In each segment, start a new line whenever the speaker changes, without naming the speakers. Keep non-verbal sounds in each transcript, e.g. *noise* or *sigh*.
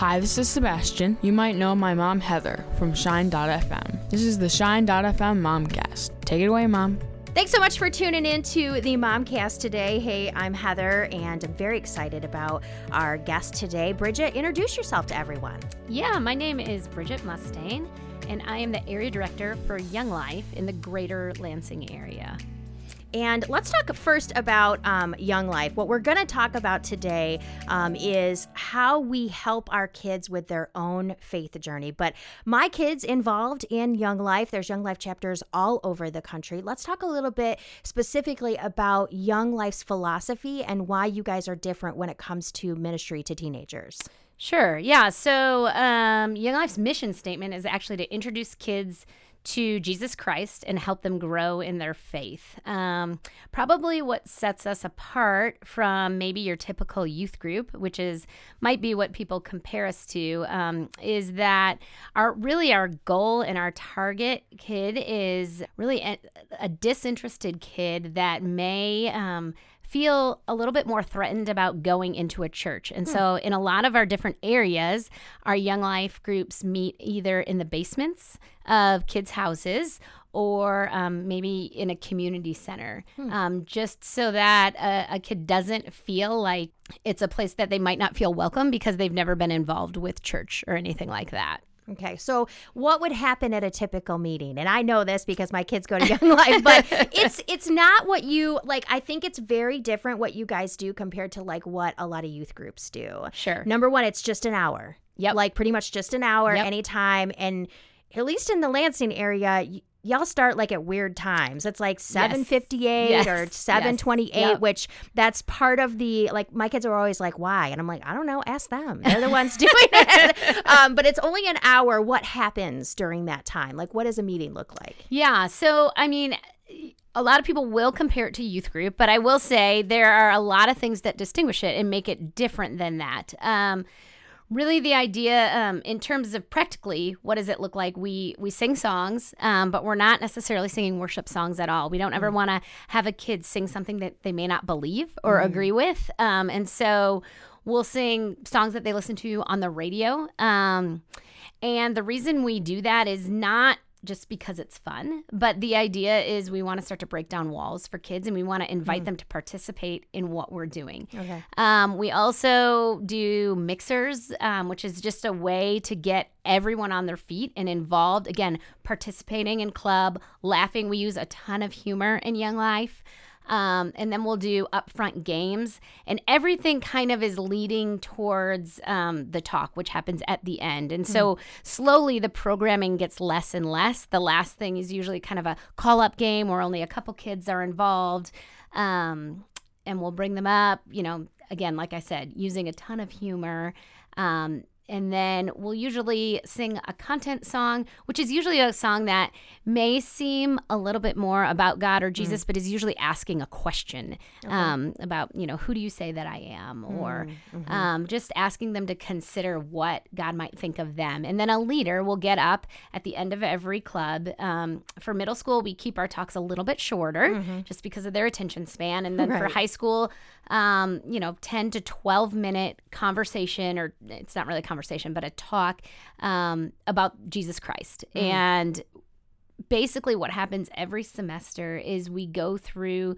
Hi, this is Sebastian. You might know my mom, Heather, from Shine.fm. This is the Shine.fm Momcast. Take it away, Mom.
Thanks so much for tuning in to the Momcast today. Hey, I'm Heather, and I'm very excited about our guest today. Bridget, introduce yourself to everyone.
Yeah, my name is Bridget Mustaine, and I am the area director for Young Life in the greater Lansing area.
And let's talk first about um, Young Life. What we're going to talk about today um, is how we help our kids with their own faith journey. But my kids involved in Young Life, there's Young Life chapters all over the country. Let's talk a little bit specifically about Young Life's philosophy and why you guys are different when it comes to ministry to teenagers.
Sure. Yeah. So, um, Young Life's mission statement is actually to introduce kids to Jesus Christ and help them grow in their faith. Um, probably what sets us apart from maybe your typical youth group, which is might be what people compare us to, um, is that our really our goal and our target kid is really a, a disinterested kid that may. Um, feel a little bit more threatened about going into a church. And hmm. so, in a lot of our different areas, our Young Life groups meet either in the basements of kids' houses or um, maybe in a community center, hmm. um, just so that a, a, kid doesn't feel like it's a place that they might not feel welcome because they've never been involved with church or anything like that.
Okay, so what would happen at a typical meeting? And I know this because my kids go to *laughs* Young Life, but it's it's not what you like. I think it's very different what you guys do compared to like what a lot of youth groups do.
Sure.
Number one, it's just an hour.
Yep.
Like pretty much just an hour yep. anytime, and at least in the Lansing area, y'all start like at weird times. It's like 758 yes. or 728, yes. yep. which that's part of the like my kids are always like, why? And I'm like, I don't know, ask them. *laughs* They're the ones doing it. Um, but it's only an hour. What happens during that time? Like what does a meeting look like?
Yeah. So I mean a lot of people will compare it to youth group, but I will say there are a lot of things that distinguish it and make it different than that. Um, really the idea um, in terms of practically what does it look like we we sing songs um, but we're not necessarily singing worship songs at all we don't ever mm. want to have a kid sing something that they may not believe or mm. agree with um, and so we'll sing songs that they listen to on the radio um, and the reason we do that is not just because it's fun. But the idea is we want to start to break down walls for kids and we want to invite mm. them to participate in what we're doing. Okay. Um, we also do mixers, um, which is just a way to get everyone on their feet and involved. Again, participating in club, laughing. We use a ton of humor in Young Life. Um, and then we'll do upfront games, and everything kind of is leading towards um, the talk, which happens at the end. And so mm slowly the programming gets less and less. The last thing is usually kind of a call up game where only a couple kids are involved. Um, and we'll bring them up, you know, again, like I said, using a ton of humor. Um, and then we'll usually sing a content song, which is usually a song that may seem a little bit more about God or Jesus, mm. but is usually asking a question okay. um, about, you know, who do you say that I am? Mm. Or mm-hmm. um, just asking them to consider what God might think of them. And then a leader will get up at the end of every club. Um, for middle school, we keep our talks a little bit shorter mm-hmm. just because of their attention span. And then right. for high school, um, you know, 10 to 12 minute conversation, or it's not really a conversation, but a talk um, about Jesus Christ. Mm. And basically, what happens every semester is we go through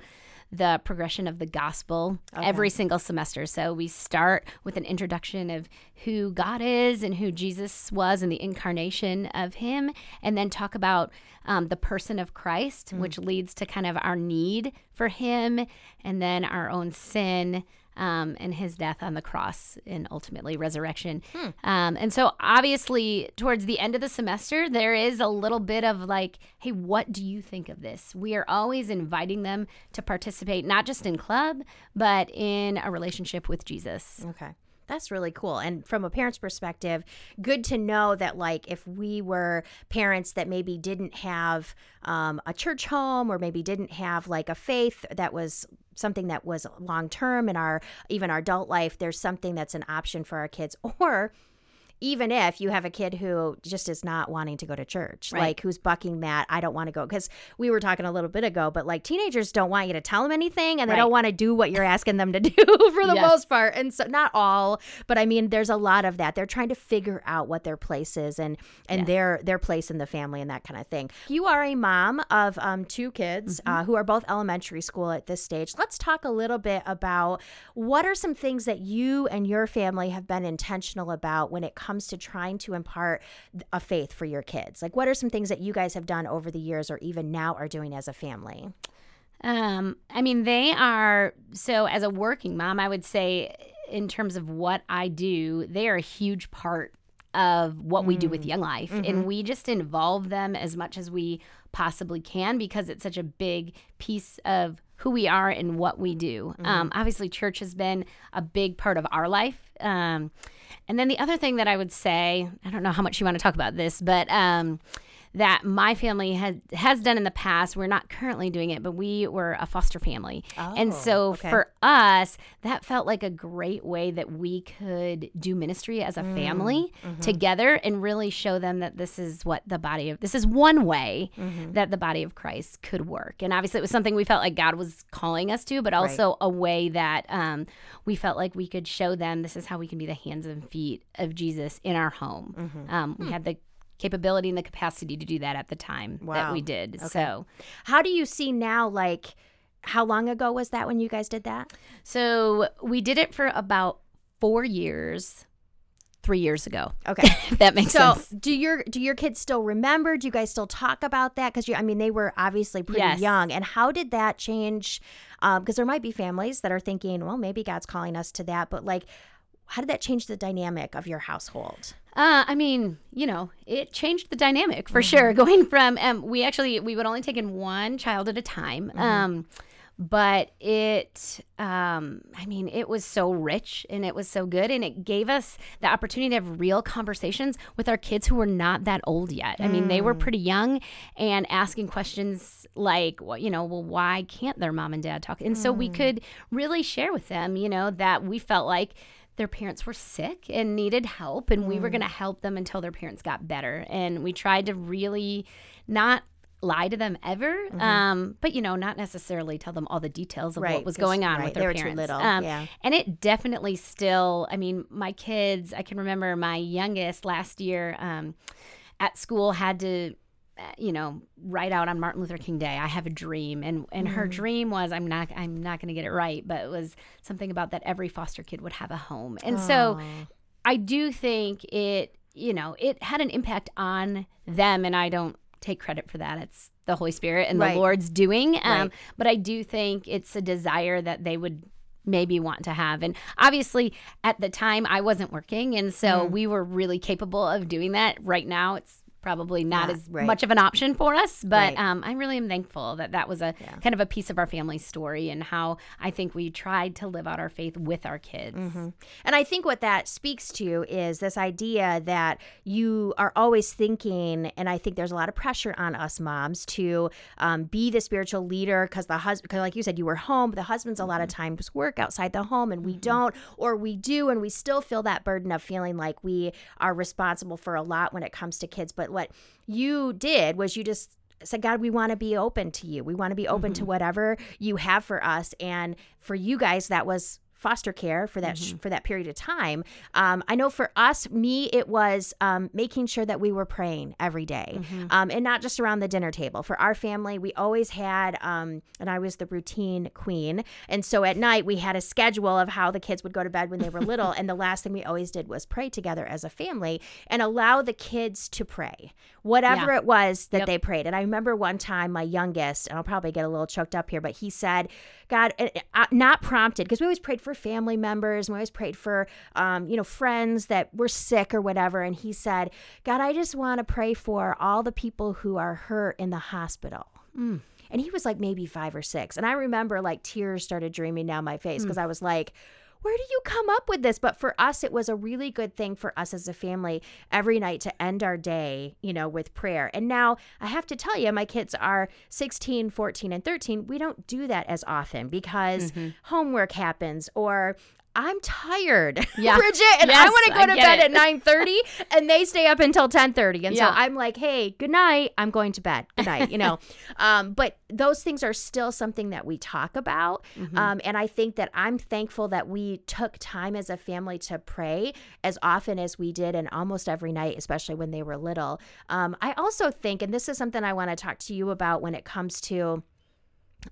the progression of the gospel okay. every single semester. So we start with an introduction of who God is and who Jesus was and the incarnation of Him, and then talk about um, the person of Christ, mm. which leads to kind of our need for Him, and then our own sin um, and his death on the cross and ultimately resurrection. Hmm. Um, and so, obviously, towards the end of the semester, there is a little bit of like, hey, what do you think of this? We are always inviting them to participate, not just in club, but in a relationship with Jesus.
Okay. That's really cool. And from a parent's perspective, good to know that, like, if we were parents that maybe didn't have um, a church home or maybe didn't have like a faith that was something that was long term in our even our adult life, there's something that's an option for our kids. *laughs* Or even if you have a kid who just is not wanting to go to church,
Right.
like who's bucking that, I don't want to go. Because we were talking a little bit ago, but like teenagers don't want you to tell them anything and they
Right.
don't want to do what you're asking them to do *laughs* for the
Yes.
most part. And so, not all, but I mean, there's a lot of that. They're trying to figure out what their place is and, and
Yes.
their, their place in the family and that kind of thing. You are a mom of um, two kids
Mm-hmm.
uh, who are both elementary school at this stage. Let's talk a little bit about what are some things that you and your family have been intentional about when it comes to trying to impart a faith for your kids? Like, what are some things that you guys have done over the years or even now are doing as a family?
Um, I mean, they are so as a working mom, I would say in terms of what I do, they are a huge part of what we do with Young Life. And we just involve them as much as we possibly can because it's such a big piece of who we are and what we do. Um, obviously, church has been a big part of our life. Um, and then the other thing that I would say, I don't know how much you want to talk about this, but um, that my family has has done in the past. We're not currently doing it, but we were a foster family, and oh, so
okay.
for us, that felt like a great way that we could do ministry as a family mm, mm-hmm. together and really show them that this is what the body of this is one way mm-hmm. that the body of Christ could work. And obviously, it was something we felt like God was calling us to, but also a way that um, we felt like we could show them this is how we can be the hands and feet of Jesus in our home. Mm-hmm. Um, we hmm. had the capability and the capacity to do that at the time that we did. So,
How do you see now, like, how long ago was that when you guys did that?
so we did it for about four years, three years ago.
Okay. *laughs*
That makes
So
sense.
So, do your do your kids still remember? Do you guys still talk about that? Because you, I mean, they were obviously pretty
Yes.
young. And how did that change? Um, because there might be families that are thinking, well, maybe God's calling us to that. But like, how did that change the dynamic of your household?
Uh, I mean, you know, it changed the dynamic for sure. *laughs* Going from um, we actually we would only take in one child at a time. Um, but it, um, I mean, it was so rich and it was so good, and it gave us the opportunity to have real conversations with our kids who were not that old yet. I mean, they were pretty young, and asking questions like, well, you know, well, why can't their mom and dad talk? And so we could really share with them, you know, that we felt like their parents were sick and needed help and we were
Mm.
going to help them until their parents got better and we tried to really not lie to them ever um, but you know not necessarily tell them all the details of
Mm-hmm. Right,
what was going on
right,
with their parents
little,
Um,
yeah.
and it definitely still i mean my kids i can remember my youngest last year um, at school had to you know write out on martin luther king day i have a dream and and her
Mm.
dream was i'm not i'm not going to get it right but it was something about that every foster kid would have a home and so i do think it you know it had an impact on them and i don't take credit for that it's the holy spirit and
Right.
the lord's doing um,
Right.
but i do think it's a desire that they would maybe want to have and obviously at the time i wasn't working and so
Mm.
we were really capable of doing that right now it's probably not
Yeah,
as
right.
much of an option for us but
Right.
um, i really am thankful that that was a kind of a piece of our family story and how i think we tried to live out our faith with our kids
Mm-hmm. And I think what that speaks to is this idea that you are always thinking, and I think there's a lot of pressure on us moms to um, be the spiritual leader because the husband, because like you said, you were home, but the husbands a lot of times work outside the home and we don't, or we do, and we still feel that burden of feeling like we are responsible for a lot when it comes to kids. But what you did was you just said, God, we want to be open to you. We want to be open to mm-hmm. whatever you have for us. And for you guys, that was foster care for that sh- for that period of time. Um, I know for us, me, it was um, making sure that we were praying every day. um, and not just around the dinner table. For our family, we always had, um, and I was the routine queen, and so at night we had a schedule of how the kids would go to bed when they were little, *laughs* and the last thing we always did was pray together as a family and allow the kids to pray, whatever
Yeah.
it was that
Yep.
they prayed. And I remember one time my youngest, and I'll probably get a little choked up here, but he said, God, uh, not prompted, because we always prayed for family members, and we always prayed for, um, you know, friends that were sick or whatever. And he said, God, I just want to pray for all the people who are hurt in the hospital. And he was like maybe five or six. And I remember like tears started streaming down my face because I was like, where do you come up with this? But for us, it was a really good thing for us as a family every night to end our day, you know, with prayer. And now I have to tell you, my kids are 16, 14, and 13. We don't do that as often because mm-hmm. homework happens or I'm tired, *laughs*
Yeah.
Bridget, and I want to go to bed
it.
at 9:30, *laughs* and they stay up until 10:30, and
Yeah.
so I'm like, hey, good night. I'm going to bed. Good night. You know, *laughs* um, but those things are still something that we talk about,
Mm-hmm.
um, and I think that I'm thankful that we took time as a family to pray as often as we did, and almost every night, especially when they were little. Um, I also think, and this is something I want to talk to you about when it comes to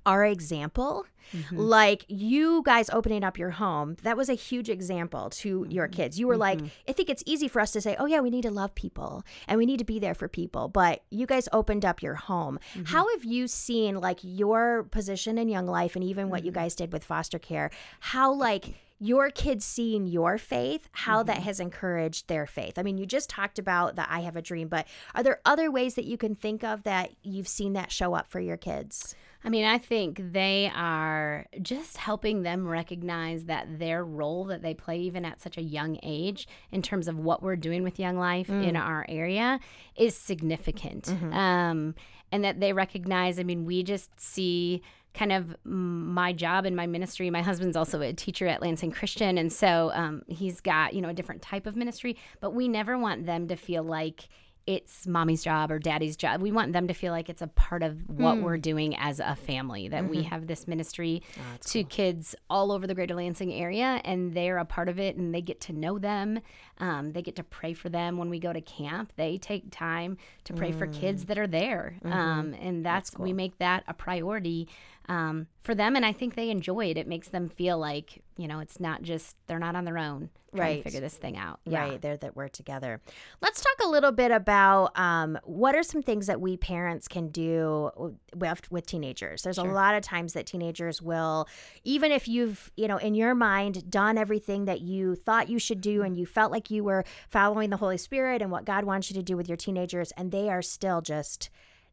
our example mm-hmm. like you guys opening up your home that was a huge example to your mm-hmm. kids. You were like mm-hmm. i think it's easy for us to say oh yeah we need to love people and we need to be there for people but you guys opened up your home. How have you seen like your position in young life and even what you guys did with foster care? How like your kids seeing your faith, how that has encouraged their faith. I mean, you just talked about that I have a dream, but are there other ways that you can think of that you've seen that show up for your kids?
I mean, I think they are just helping them recognize that their role that they play, even at such a young age, in terms of what we're doing with Young Life in our area, is significant. Um, and that they recognize, I mean, we just see kind of mm, my job in my ministry. My husband's also a teacher at Lansing Christian. And so um, he's got, you know, a different type of ministry, but we never want them to feel like, it's mommy's job or daddy's job. We want them to feel like it's a part of what we're doing as a family, that we have this ministry to kids all over the greater Lansing area and they're a part of it and they get to know them. Um, they get to pray for them when we go to camp. They take time to pray for kids that are there. Um, and that's, we make that a priority um, for them. And I think they enjoy it. It makes them feel like, you know, it's not just, they're not on their own trying
Right.
to figure this thing out. Yeah.
Right, there that we're together. Let's talk a little bit about um, what are some things that we parents can do with with teenagers. There's a lot of times that teenagers will, even if you've you know in your mind done everything that you thought you should do and you felt like you were following the Holy Spirit and what God wants you to do with your teenagers, and they are still just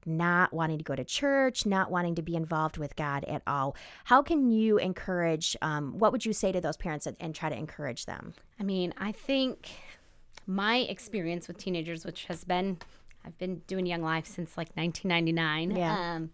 not wanting to go to church, not wanting to be involved with God at all. How can you encourage? Um, what would you say to those parents and, and try to encourage them?
I mean, I think my experience with teenagers, which has been, I've been doing Young Life since like 1999.
Yeah.
Um,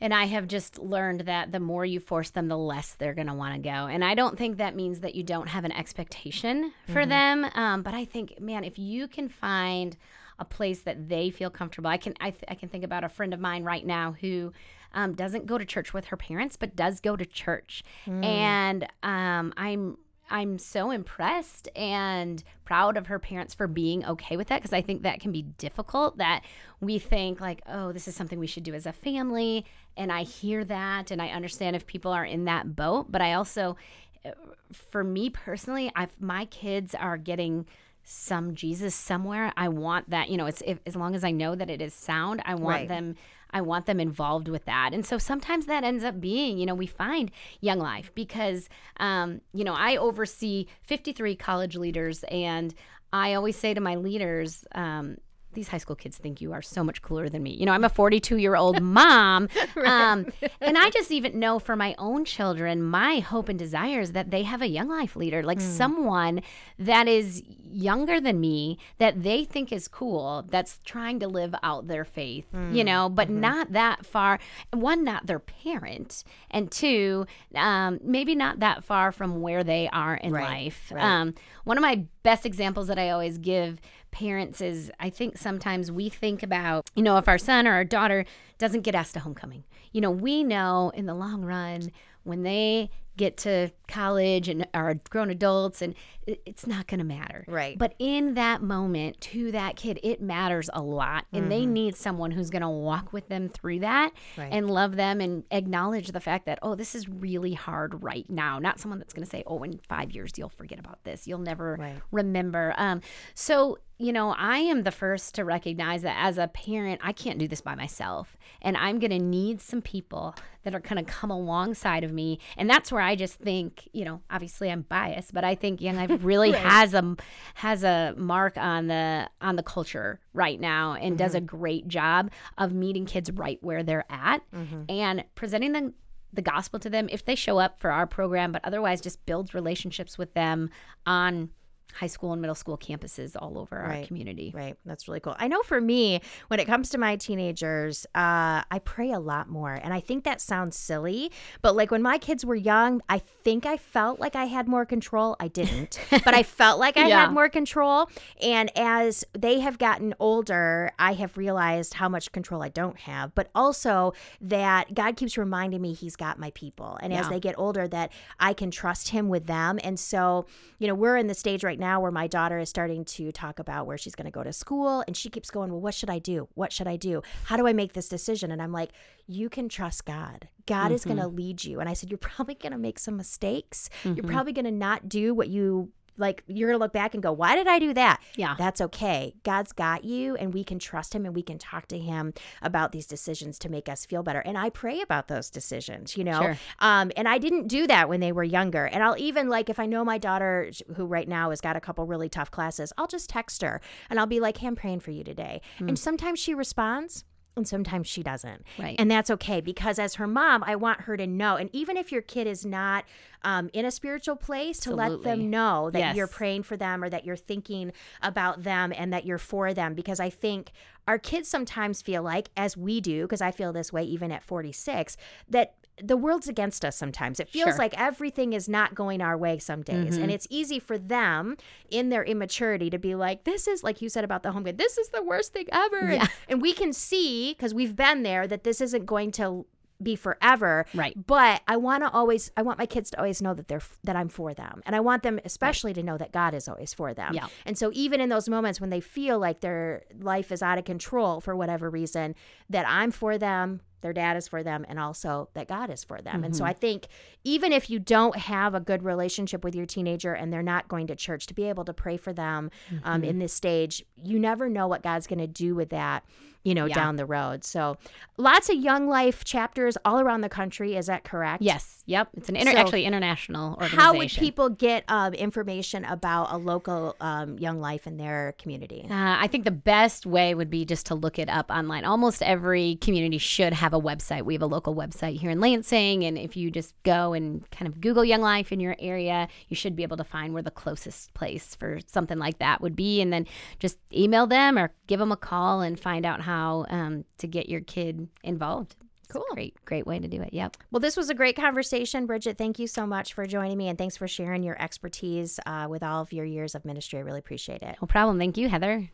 and I have just learned that the more you force them, the less they're going to want to go. And I don't think that means that you don't have an expectation for them. Um, but I think, man, if you can find a place that they feel comfortable, I can I, th- I can think about a friend of mine right now who um, doesn't go to church with her parents, but does go to church. And um, I'm I'm so impressed and proud of her parents for being okay with that because I think that can be difficult that we think like oh this is something we should do as a family and I hear that and I understand if people are in that boat but I also uh, for me personally I've, my kids are getting some Jesus somewhere I want that you know it's if, as long as I know that it is sound I want
Right.
them I want them involved with that. And so sometimes that ends up being, you know, we find Young Life because, um, you know, I oversee 53 college leaders and I always say to my leaders, um, these high school kids think you are so much cooler than me. You know, I'm a 42 year old *laughs* mom. *laughs* um, and I just even know for my own children, my hope and desire is that they have a young life leader, like someone that is younger than me, that they think is cool, that's trying to live out their faith, you know, but not that far. One, not their parent. And two, um, maybe not that far from where they are in life. Um, one of my best examples that I always give parents is I think sometimes we think about, you know, if our son or our daughter doesn't get asked to homecoming, you know, we know in the long run when they get to college and are grown adults and it's not going to matter.
Right.
But in that moment to that kid, it matters a lot. And they need someone who's going to walk with them through that
Right.
and love them and acknowledge the fact that, oh, this is really hard right now. Not someone that's going to say, oh, in five years, you'll forget about this. You'll never
Right.
remember. Um, so, you know, I am the first to recognize that as a parent, I can't do this by myself. And I'm going to need some people that are going to come alongside of me. And that's where I just think, you know, obviously I'm biased, but I think Young Life *laughs* really has a has a mark on the on the culture right now and does a mm-hmm. great job of meeting kids right where they're at mm-hmm. and presenting them the gospel to them if they show up for our program, but otherwise just builds relationships with them on high school and middle school campuses all over our community.
Right. That's really cool. I know for me, when it comes to my teenagers, uh, I pray a lot more. And I think that sounds silly, but like when my kids were young, I think I felt like I had more control. I didn't, but I *laughs* felt like I
Yeah.
had more control. And as they have gotten older, I have realized how much control I don't have, but also that God keeps reminding me He's got my people. And as they get older, that I can trust Him with them. And so, you know, we're in the stage right now where my daughter is starting to talk about where she's going to go to school. And she keeps going, Well, what should I do? What should I do? How do I make this decision? And I'm like, You can trust God. God is going to mm-hmm. lead you. And I said, You're probably going to make some mistakes. You're mm-hmm. probably going to not do what you like you're gonna look back and go why did i do that?
Yeah.
that's okay. God's got you and we can trust him and we can talk to him about these decisions to make us feel better. And i pray about those decisions you know?
Sure.
um, and i didn't do that when they were younger. And i'll even like if i know my daughter who right now has got a couple really tough classes i'll just text her and i'll be like hey i'm praying for you today. And sometimes she responds and sometimes she doesn't.
Right.
And that's okay because as her mom, I want her to know. And even if your kid is not um, in a spiritual place, to let them know that
Yes.
you're praying for them or that you're thinking about them and that you're for them. Because I think our kids sometimes feel like, as we do, because I feel this way even at 46, that the world's against us sometimes. It feels
Sure.
like everything is not going our way some days. And mm-hmm. it's easy for them in their immaturity to be like, this is, like you said about the home good, this is the worst thing ever. And-
Yeah.
and we can see because we've been there that this isn't going to be forever
Right.
but i want to always i want my kids to always know that they're that i'm for them and i want them especially to know that god is always for them
Yeah.
and so even in those moments when they feel like their life is out of control for whatever reason that i'm for them their dad is for them and also that god is for them and so i think even if you don't have a good relationship with your teenager and they're not going to church to be able to pray for them um, in this stage you never know what god's going to do with that you know
Yeah.
down the road so lots of young life chapters all around the country is that correct
Yes. Yep. It's an inter-
So,
actually international organization.
how would people get um, information about a local um, young life in their community
Uh, I think the best way would be just to look it up online. Almost every community should have a website. We have a local website here in Lansing, and if you just go and kind of Google Young Life in your area, you should be able to find where the closest place for something like that would be, and then just email them or give them a call and find out how um, to get your kid involved.
Cool.
great, great way to do it. Yep.
well this was a great conversation bridget thank you so much for joining me and thanks for sharing your expertise uh, with all of your years of ministry i really appreciate it
No problem. Thank you, Heather.